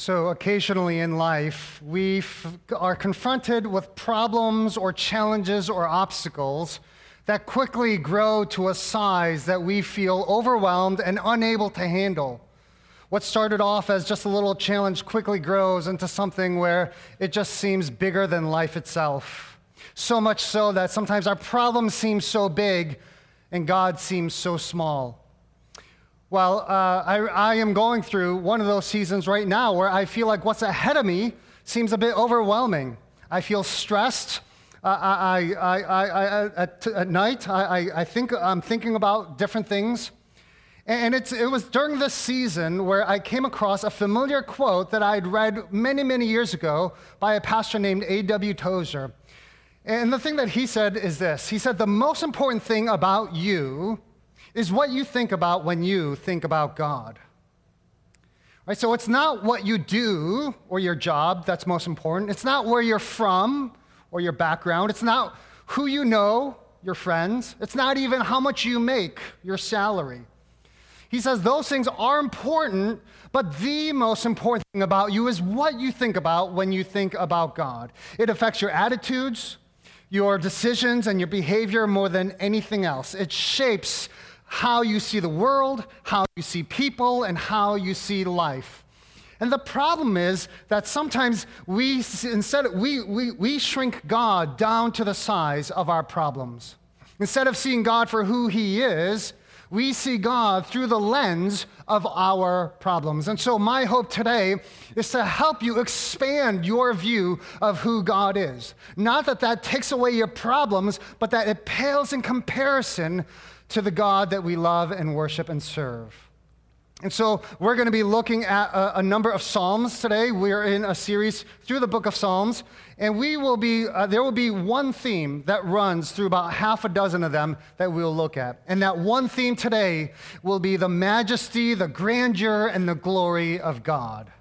So, occasionally in life, we f- are confronted with problems or challenges or obstacles that quickly grow to a size that we feel overwhelmed and unable to handle. What started off as just a little challenge quickly grows into something where it just seems bigger than life itself. So much so that sometimes our problems seem so big and God seems so small. Well, uh, I, I am going through one of those seasons right now where I feel like what's ahead of me seems a bit overwhelming. I feel stressed. Uh, I, I, I, at, at, night, I, I think I'm thinking about different things. And it's, it was during this season where I came across a familiar quote that I'd read many, many years ago by a pastor named A.W. Tozer. And the thing that he said is this He said, The most important thing about you is what you think about when you think about God. Right? So it's not what you do or your job that's most important. It's not where you're from or your background. It's not who you know, your friends. It's not even how much you make, your salary. He says those things are important, but the most important thing about you is what you think about when you think about God. It affects your attitudes, your decisions, and your behavior more than anything else. It shapes how you see the world, how you see people, and how you see life. And the problem is that sometimes we, instead, we, we, we shrink God down to the size of our problems. Instead of seeing God for who He is, we see God through the lens of our problems. And so, my hope today is to help you expand your view of who God is. Not that that takes away your problems, but that it pales in comparison to the God that we love and worship and serve. And so we're going to be looking at a, a, number of Psalms today. We're in a series through the book of Psalms, and we will be, uh, there will be one theme that runs through about half a dozen of them that we'll look at. And that one theme today will be the majesty, the grandeur, and the glory of God.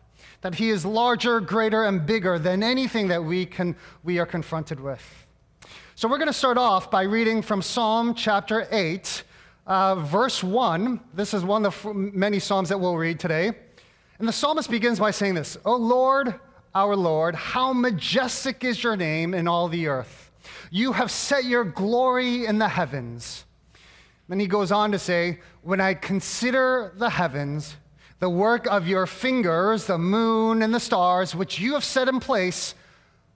That He is larger, greater, and bigger than anything that we, can, we are confronted with. So we're going to start off by reading from Psalm chapter 8, uh, verse 1. This is one of the many Psalms that we'll read today. And the psalmist begins by saying this O Lord, our Lord, how majestic is your name in all the earth. You have set your glory in the heavens. Then he goes on to say, When I consider the heavens, the work of your fingers, the moon and the stars, which you have set in place,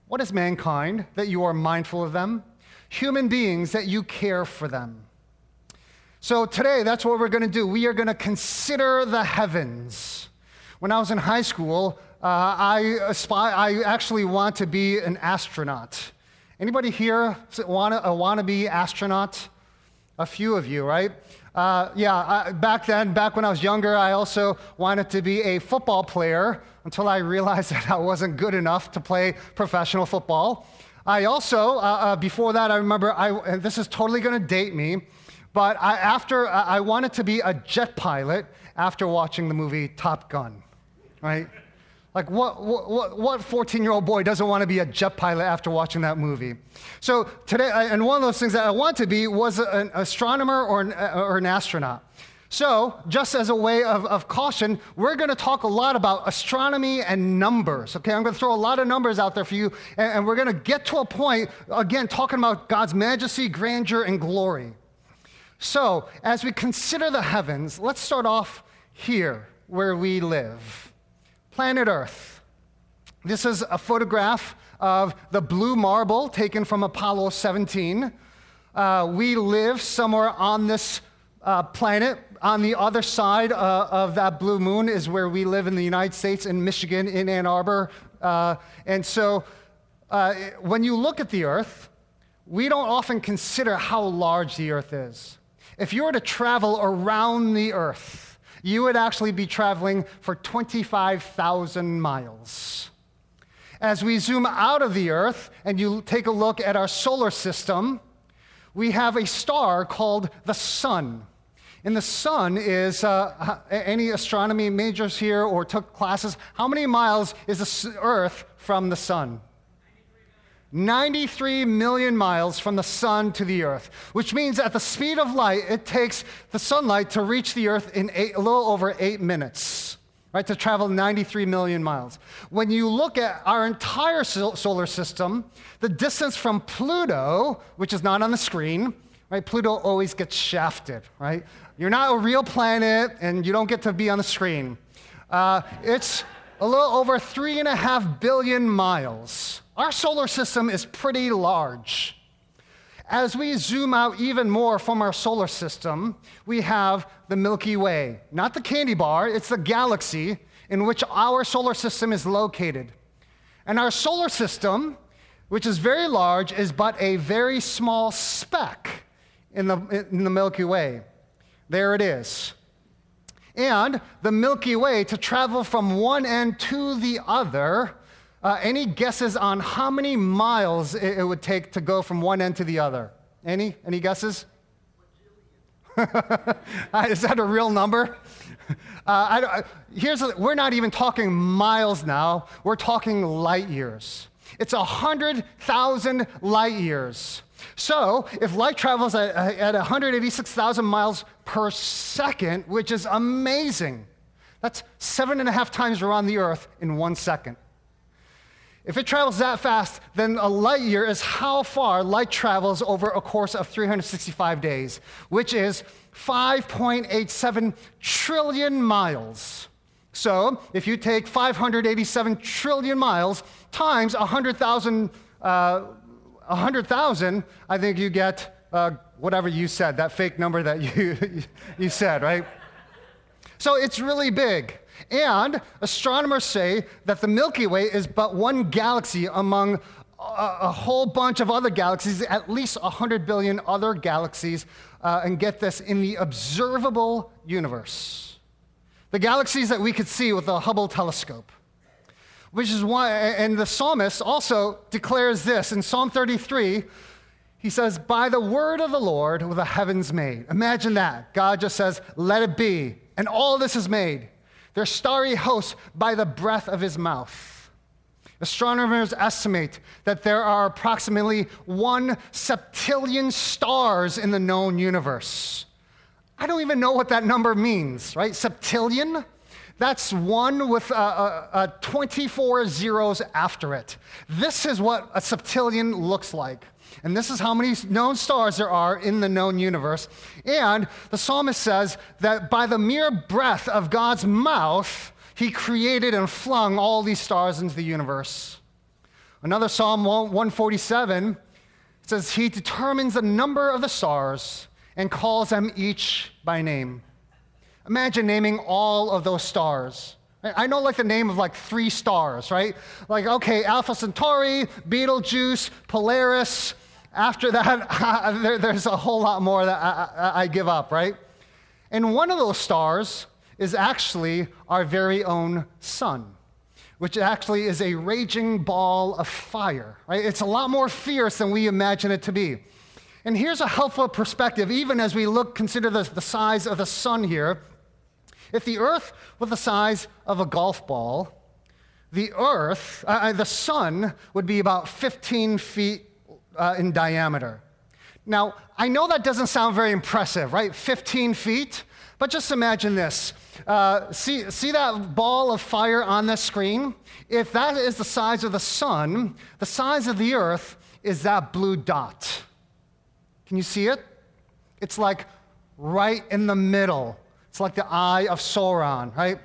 what is mankind that you are mindful of them? Human beings that you care for them. So today, that's what we're going to do. We are going to consider the heavens. When I was in high school, uh, I, aspire, I actually want to be an astronaut. Anybody here want a wannabe astronaut? A few of you, right? Uh, yeah, I, back then, back when I was younger, I also wanted to be a football player until I realized that I wasn't good enough to play professional football. I also, uh, uh, before that, I remember, I, this is totally going to date me, but I, after, I wanted to be a jet pilot after watching the movie Top Gun, right? Like, what, what, what 14 year old boy doesn't want to be a jet pilot after watching that movie? So, today, and one of those things that I want to be was an astronomer or an, or an astronaut. So, just as a way of, of caution, we're going to talk a lot about astronomy and numbers. Okay, I'm going to throw a lot of numbers out there for you, and, and we're going to get to a point, again, talking about God's majesty, grandeur, and glory. So, as we consider the heavens, let's start off here where we live planet Earth. This is a photograph of the blue marble taken from Apollo 17. Uh, we live somewhere on this uh, planet on the other side uh, of that blue moon is where we live in the United States, in Michigan, in Ann Arbor. Uh, and so uh, when you look at the earth, we don't often consider how large the earth is. If you were to travel around the earth, you would actually be traveling for 25,000 miles. As we zoom out of the earth and you take a look at our solar system, we have a star called the sun. And the sun is, uh, any astronomy majors here or took classes, how many miles is the Earth from the sun? 93 million miles from the sun to the earth, which means at the speed of light, it takes the sunlight to reach the earth in eight, a little over eight minutes. right, to travel 93 million miles. When you look at our entire solar system, the distance from Pluto, which is not on the screen, right, Pluto always gets shafted, right? You're not a real planet and you don't get to be on the screen. Uh, it's a little over three and a half billion miles. Our solar system is pretty large. As we zoom out even more from our solar system, we have the Milky Way. Not the candy bar, it's the galaxy in which our solar system is located. And our solar system, which is very large, is but a very small speck in the, in the Milky Way. There it is. And the Milky Way, to travel from one end to the other, uh, any guesses on how many miles it, it, would take to go from one end to the other? Any? Any guesses? Is that a real number? Uh, I, here's a, we're not even talking miles now. We're talking light years. It's 100,000 light years. So, if light travels at, at 186,000 miles per second, which is amazing, that's seven and a half times around the Earth in one second. If it travels that fast, then a light year is how far light travels over a course of 365 days, which is 5.87 trillion miles. So, if you take 587 trillion miles times 100,000, uh, 100,000, I think you get uh, whatever you said, that fake number that you, you said, right? So, it's really big. And astronomers say that the Milky Way is but one galaxy among a, a whole bunch of other galaxies, at least 100 billion other galaxies, uh, and get this, in the observable universe. The galaxies that we could see with the Hubble telescope. Which is why, and the psalmist also declares this in Psalm 33. He says, By the word of the Lord were the heavens made. Imagine that. God just says, Let it be. And all this is made their starry host by the breath of his mouth. Astronomers estimate that there are approximately one septillion stars in the known universe. I don't even know what that number means, right? Septillion? That's one with uh, uh, uh 24 zeros after it. This is what a septillion looks like. And this is how many known stars there are in the known universe. And the psalmist says that by the mere breath of God's mouth, he created and flung all these stars into the universe. Another Psalm 147 says, He determines the number of the stars and calls them each by name. Imagine naming all of those stars. I know like the name of like three stars, right? Like, okay, Alpha Centauri, Betelgeuse, Polaris, after that, there, there's a whole lot more that I, I give up, right? And one of those stars is actually our very own sun, which actually is a raging ball of fire, right? It's a lot more fierce than we imagine it to be. And here's a helpful perspective, even as we look, consider the, the size of the sun here. If the earth was the size of a golf ball, the earth, uh, the sun would be about 15 feet uh, in diameter. Now, I know that doesn't sound very impressive, right? 15 feet. But just imagine this. Uh, see, see that ball of fire on the screen? If that is the size of the sun, the size of the earth is that blue dot. Can you see it? It's like right in the middle. It's like the eye of Sauron, right?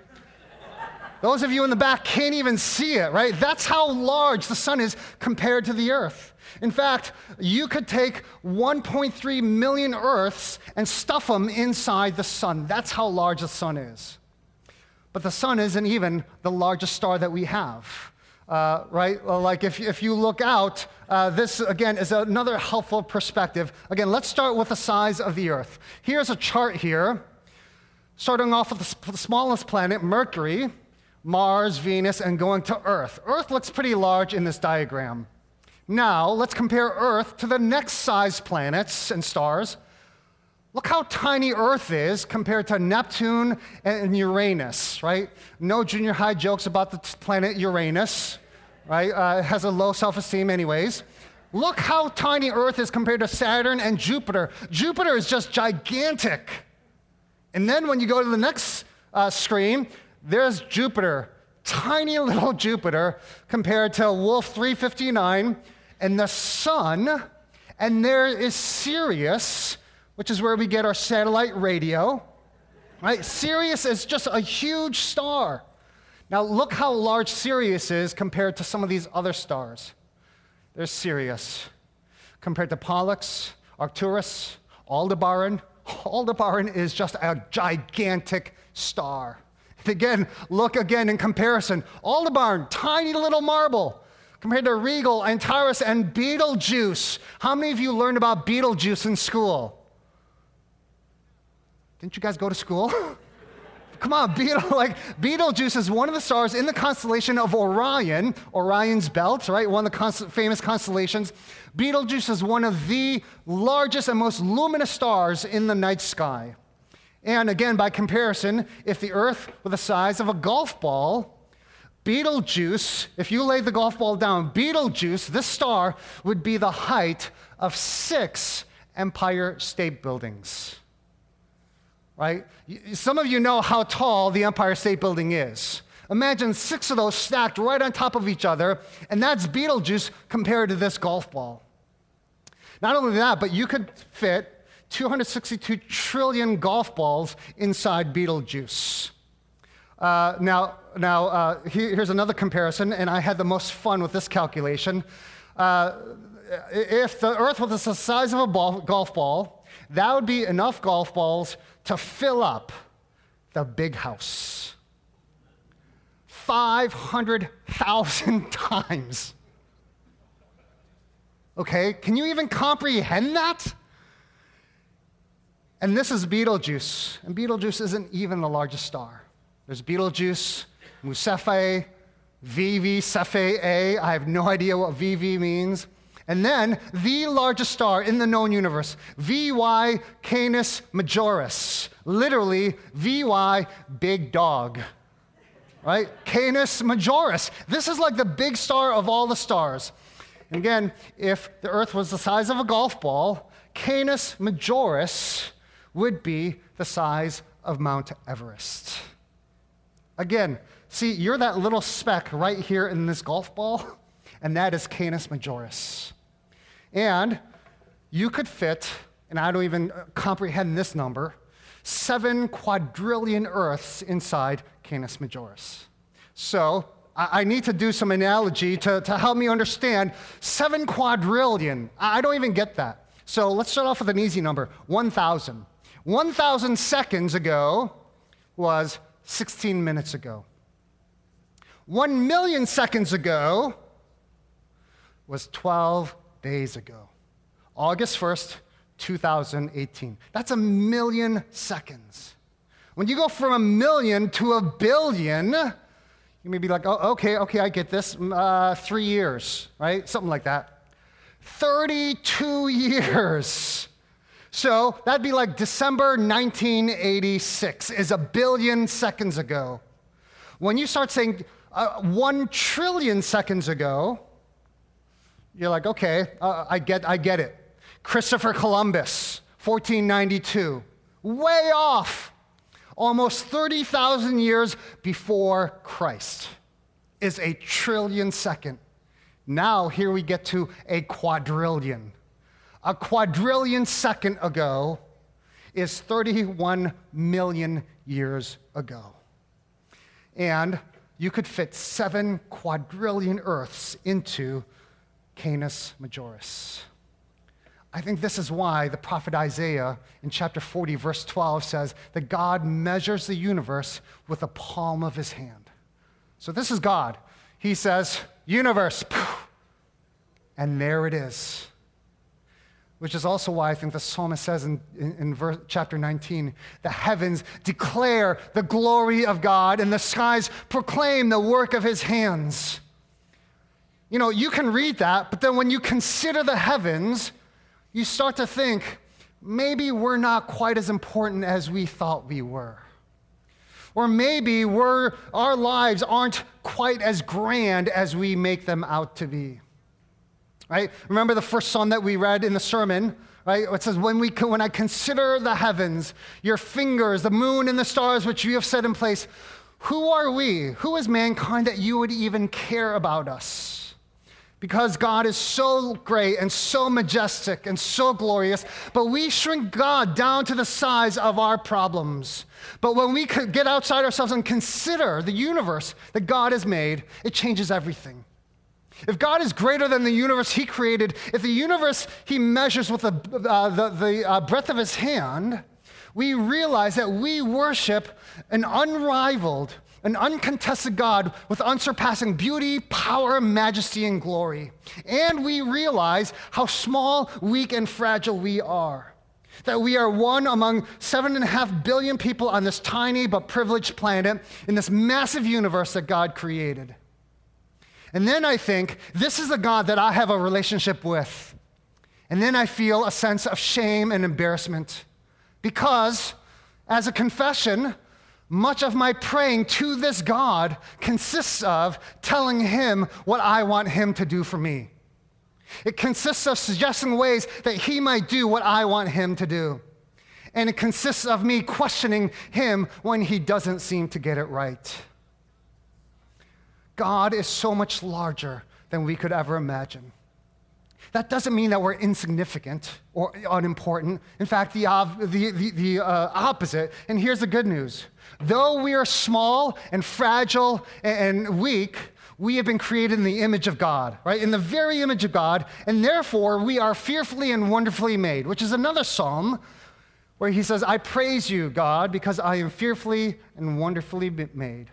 Those of you in the back can't even see it, right? That's how large the sun is compared to the earth. In fact, you could take 1.3 million Earths and stuff them inside the sun. That's how large the sun is. But the sun isn't even the largest star that we have. Uh, right? Like if, if you look out, uh, this again is another helpful perspective. Again, let's start with the size of the Earth. Here's a chart here, starting off with the, the smallest planet, Mercury, Mars, Venus, and going to Earth. Earth looks pretty large in this diagram. Now, let's compare Earth to the next size planets and stars. Look how tiny Earth is compared to Neptune and Uranus, right? No junior high jokes about the planet Uranus, right? Uh, it has a low self esteem, anyways. Look how tiny Earth is compared to Saturn and Jupiter. Jupiter is just gigantic. And then when you go to the next uh, screen, there's Jupiter, tiny little Jupiter compared to Wolf 359 and the sun. And there is Sirius, which is where we get our satellite radio. Right? Sirius is just a huge star. Now, look how large Sirius is compared to some of these other stars. There's Sirius. Compared to Pollux, Arcturus, Aldebaran, Aldebaran is just a gigantic star. And again, look again in comparison. Aldebaran, tiny little marble, compared to Rigel, Antares, and Betelgeuse. How many of you learned about Betelgeuse in school? Didn't you guys go to school? Come on, Beetle, like Betelgeuse is one of the stars in the constellation of Orion, Orion's belt, right? One of the const- famous constellations. Betelgeuse is one of the largest and most luminous stars in the night sky. And again, by comparison, if the Earth were the size of a golf ball, Betelgeuse, if you laid the golf ball down, Betelgeuse, this star, would be the height of six Empire State Buildings right? Some of you know how tall the Empire State Building is. Imagine six of those stacked right on top of each other, and that's Betelgeuse compared to this golf ball. Not only that, but you could fit 262 trillion golf balls inside Betelgeuse. Uh, now, now uh, here's another comparison, and I had the most fun with this calculation. Uh, if the Earth was the size of a ball, golf ball, that would be enough golf balls to fill up the big house 500,000 times. Okay, can you even comprehend that? And this is Betelgeuse. And Betelgeuse isn't even the largest star. There's Betelgeuse, Mu Cephei, VV Cephei A. I have no idea what VV means. And then the largest star in the known universe, VY Canis Majoris, literally VY Big Dog. Right? Canis Majoris. This is like the big star of all the stars. And again, if the Earth was the size of a golf ball, Canis Majoris would be the size of Mount Everest. Again, see, you're that little speck right here in this golf ball, and that is Canis Majoris. And you could fit, and I don't even uh, comprehend this number, seven quadrillion Earths inside Canis Majoris. So I need to do some analogy to, to help me understand seven quadrillion. I don't even get that. So let's start off with an easy number 1,000. 1,000 seconds ago was 16 minutes ago. 1 million seconds ago was 12 days ago. August 1st, 2018. That's a million seconds. When you go from a million to a billion, you may be like, oh, okay, okay, I get this. Mm, uh, three years, right? Something like that. 32 years. So that'd be like December 1986 is a billion seconds ago. When you start saying uh, one trillion seconds ago, you're like, okay, uh, I, get, I get it. Christopher Columbus, 1492, way off. Almost 30,000 years before Christ is a trillion second. Now, here we get to a quadrillion. A quadrillion second ago is 31 million years ago. And you could fit seven quadrillion Earths into Canis Majoris. I think this is why the prophet Isaiah in chapter 40, verse 12 says that God measures the universe with the palm of his hand. So this is God. He says, Universe, and there it is. Which is also why I think the psalmist says in, in, in verse, chapter 19 the heavens declare the glory of God, and the skies proclaim the work of his hands. You know, you can read that, but then when you consider the heavens, you start to think maybe we're not quite as important as we thought we were. Or maybe we're, our lives aren't quite as grand as we make them out to be. Right? Remember the first psalm that we read in the sermon, right? It says, when, we, when I consider the heavens, your fingers, the moon and the stars which you have set in place, Who are we? Who is mankind that you would even care about us? Because God is so great and so majestic and so glorious, but we shrink God down to the size of our problems. But when we get outside ourselves and consider the universe that God has made, it changes everything. If God is greater than the universe He created, if the universe He measures with the, uh, the, the uh, breadth of His hand, we realize that we worship an unrivaled, an uncontested God with unsurpassing beauty, power, majesty, and glory. And we realize how small, weak, and fragile we are. That we are one among seven and a half billion people on this tiny but privileged planet in this massive universe that God created. And then I think, this is a God that I have a relationship with. And then I feel a sense of shame and embarrassment. Because, as a confession, much of my praying to this God consists of telling him what I want him to do for me. It consists of suggesting ways that he might do what I want him to do. And it consists of me questioning him when he doesn't seem to get it right. God is so much larger than we could ever imagine. That doesn't mean that we're insignificant or unimportant. In fact, the, the, the, the uh, opposite. And here's the good news though we are small and fragile and weak, we have been created in the image of God, right? In the very image of God, and therefore we are fearfully and wonderfully made, which is another psalm where he says, I praise you, God, because I am fearfully and wonderfully made.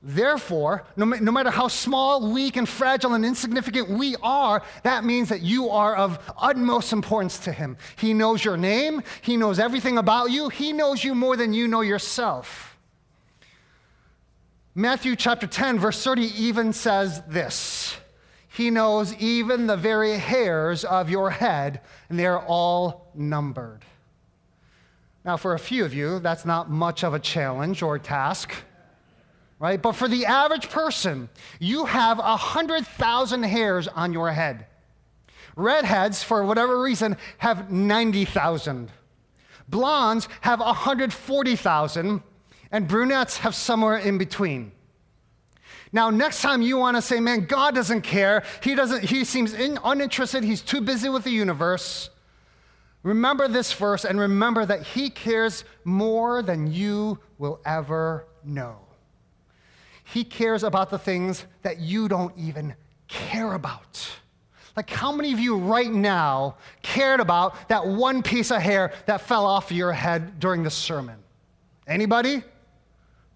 Therefore, no, no, matter how small, weak, and fragile and insignificant we are, that means that you are of utmost importance to Him. He knows your name, He knows everything about you, He knows you more than you know yourself. Matthew chapter 10, verse 30 even says this He knows even the very hairs of your head, and they are all numbered. Now, for a few of you, that's not much of a challenge or task right? But for the average person, you have 100,000 hairs on your head. Redheads, for whatever reason, have 90,000. Blondes have 140,000, and brunettes have somewhere in between. Now, next time you want to say, man, God doesn't care, he, doesn't, he seems in, uninterested, he's too busy with the universe, remember this verse and remember that he cares more than you will ever know. He cares about the things that you don't even care about. Like, how many of you right now cared about that one piece of hair that fell off your head during the sermon? Anybody?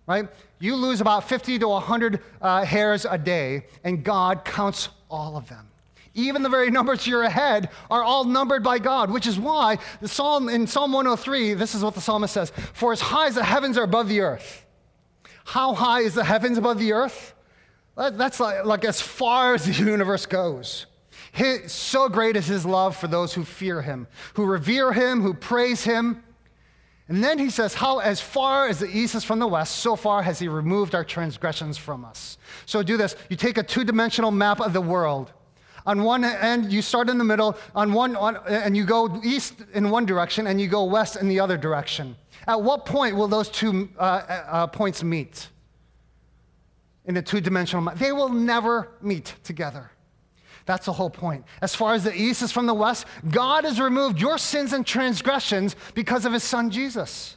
Right? You lose about 50 to 100 uh, hairs a day, and God counts all of them. Even the very numbers to your head are all numbered by God, which is why the psalm in Psalm 103, this is what the psalmist says: For as high as the heavens are above the earth, how high is the heavens above the earth? That's like, like as far as the universe goes. His, so great is his love for those who fear him, who revere him, who praise him. And then he says, How as far as the east is from the west, so far has he removed our transgressions from us. So do this. You take a two dimensional map of the world. On one end, you start in the middle, on one, on, and you go east in one direction, and you go west in the other direction. At what point will those two uh, uh, points meet? In a two dimensional, they will never meet together. That's the whole point. As far as the east is from the west, God has removed your sins and transgressions because of his son Jesus.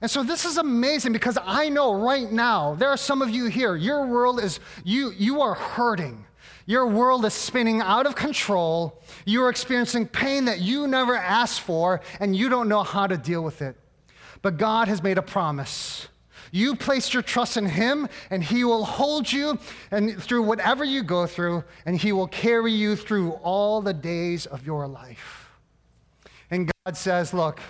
And so this is amazing because I know right now there are some of you here, your world is, you, you are hurting. Your world is spinning out of control. You are experiencing pain that you never asked for, and you don't know how to deal with it. But God has made a promise. You placed your trust in Him, and He will hold you and through whatever you go through, and He will carry you through all the days of your life. And God says, Look,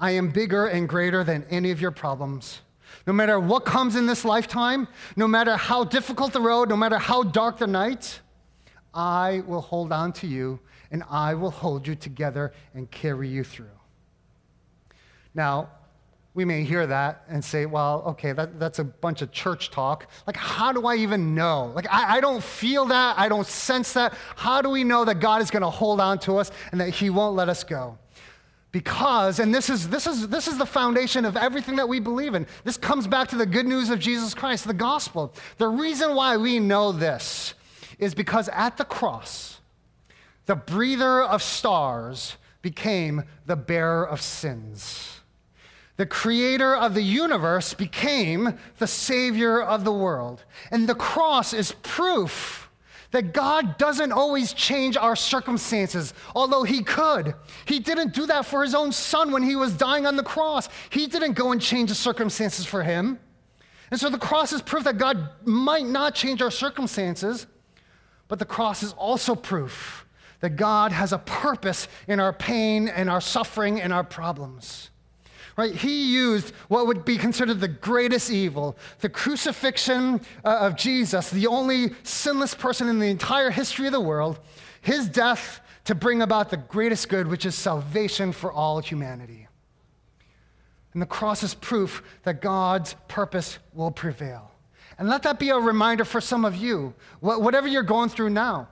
I am bigger and greater than any of your problems. No matter what comes in this lifetime, no matter how difficult the road, no matter how dark the night, I will hold on to you and I will hold you together and carry you through. Now, we may hear that and say, well, okay, that, that's a bunch of church talk. Like, how do I even know? Like, I, I don't feel that. I don't sense that. How do we know that God is going to hold on to us and that He won't let us go? Because, and this is, this, is, this is the foundation of everything that we believe in. This comes back to the good news of Jesus Christ, the gospel. The reason why we know this is because at the cross, the breather of stars became the bearer of sins. The creator of the universe became the savior of the world. And the cross is proof that God doesn't always change our circumstances, although He could. He didn't do that for His own Son when He was dying on the cross. He didn't go and change the circumstances for Him. And so the cross is proof that God might not change our circumstances, but the cross is also proof that God has a purpose in our pain and our suffering and our problems right? He used what would be considered the greatest evil, the crucifixion uh, of Jesus, the only sinless person in the entire history of the world, his death to bring about the greatest good, which is salvation for all humanity. And the cross is proof that God's purpose will prevail. And let that be a reminder for some of you, whatever you're going through now.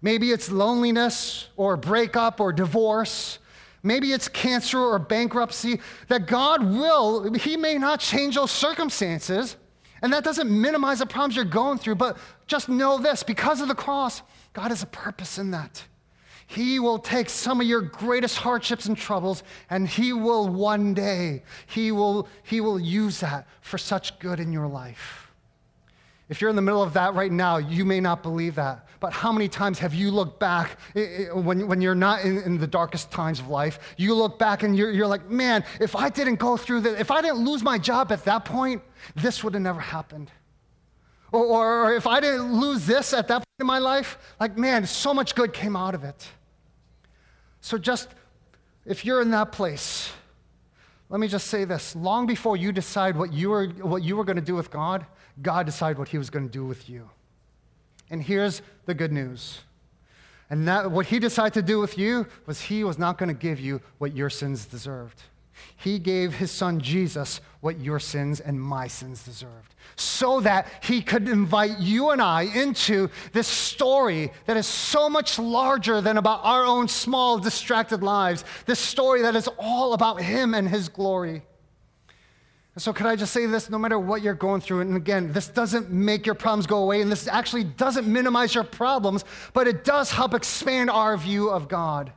Maybe it's loneliness or breakup or divorce maybe it's cancer or bankruptcy, that God will, He may not change those circumstances. And that doesn't minimize the problems you're going through, but just know this because of the cross, God has a purpose in that. He will take some of your greatest hardships and troubles, and He will one day, He will, he will use that for such good in your life. If you're in the middle of that right now, you may not believe that. But how many times have you looked back when, when you're not in, in the darkest times of life? You look back and you're, you're like, man, if I didn't go through this, if I didn't lose my job at that point, this would have never happened. Or, or if I didn't lose this at that point in my life, like, man, so much good came out of it. So just, if you're in that place, let me just say this long before you decide what you were, what you were going to do with God, God decided what he was going to do with you. And here's the good news. And that, what he decided to do with you was he was not going to give you what your sins deserved. He gave his son Jesus what your sins and my sins deserved, so that he could invite you and I into this story that is so much larger than about our own small, distracted lives. This story that is all about him and his glory. And so, could I just say this? No matter what you're going through, and again, this doesn't make your problems go away, and this actually doesn't minimize your problems, but it does help expand our view of God.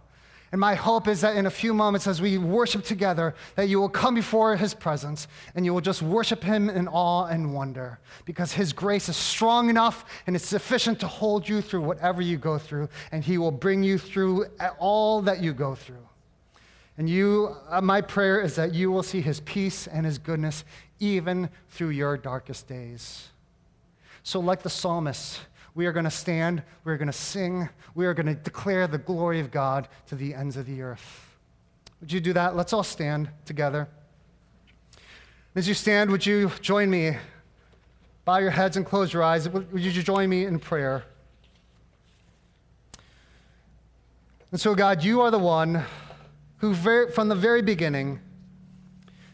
And my hope is that in a few moments, as we worship together, that you will come before his presence and you will just worship him in awe and wonder because his grace is strong enough and it's sufficient to hold you through whatever you go through, and he will bring you through all that you go through. And you, uh, my prayer is that you will see his peace and his goodness even through your darkest days. So, like the psalmist, we are going to stand, we are going to sing, we are going to declare the glory of God to the ends of the earth. Would you do that? Let's all stand together. As you stand, would you join me? Bow your heads and close your eyes. Would you join me in prayer? And so, God, you are the one who, from the very beginning,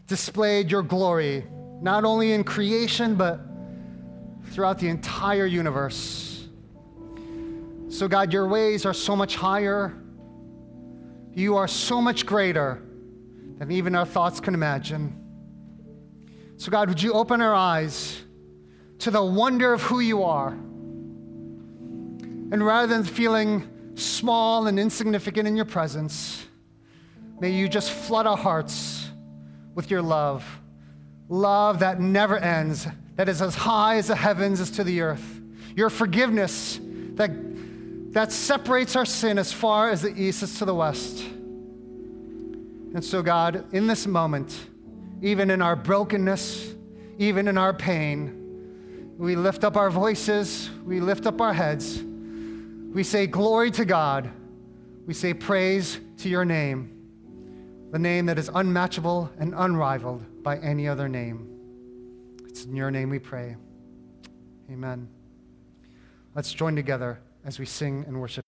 displayed your glory, not only in creation, but throughout the entire universe. So, God, your ways are so much higher. You are so much greater than even our thoughts can imagine. So, God, would you open our eyes to the wonder of who you are? And rather than feeling small and insignificant in your presence, May you just flood our hearts with your love. Love that never ends, that is as high as the heavens is to the earth. Your forgiveness that, that separates our sin as far as the east is to the west. And so, God, in this moment, even in our brokenness, even in our pain, we lift up our voices, we lift up our heads, we say, Glory to God, we say, Praise to your name the name that is unmatchable and unrivaled by any other name. It's in your name we pray. Amen. Let's join together as we sing and worship.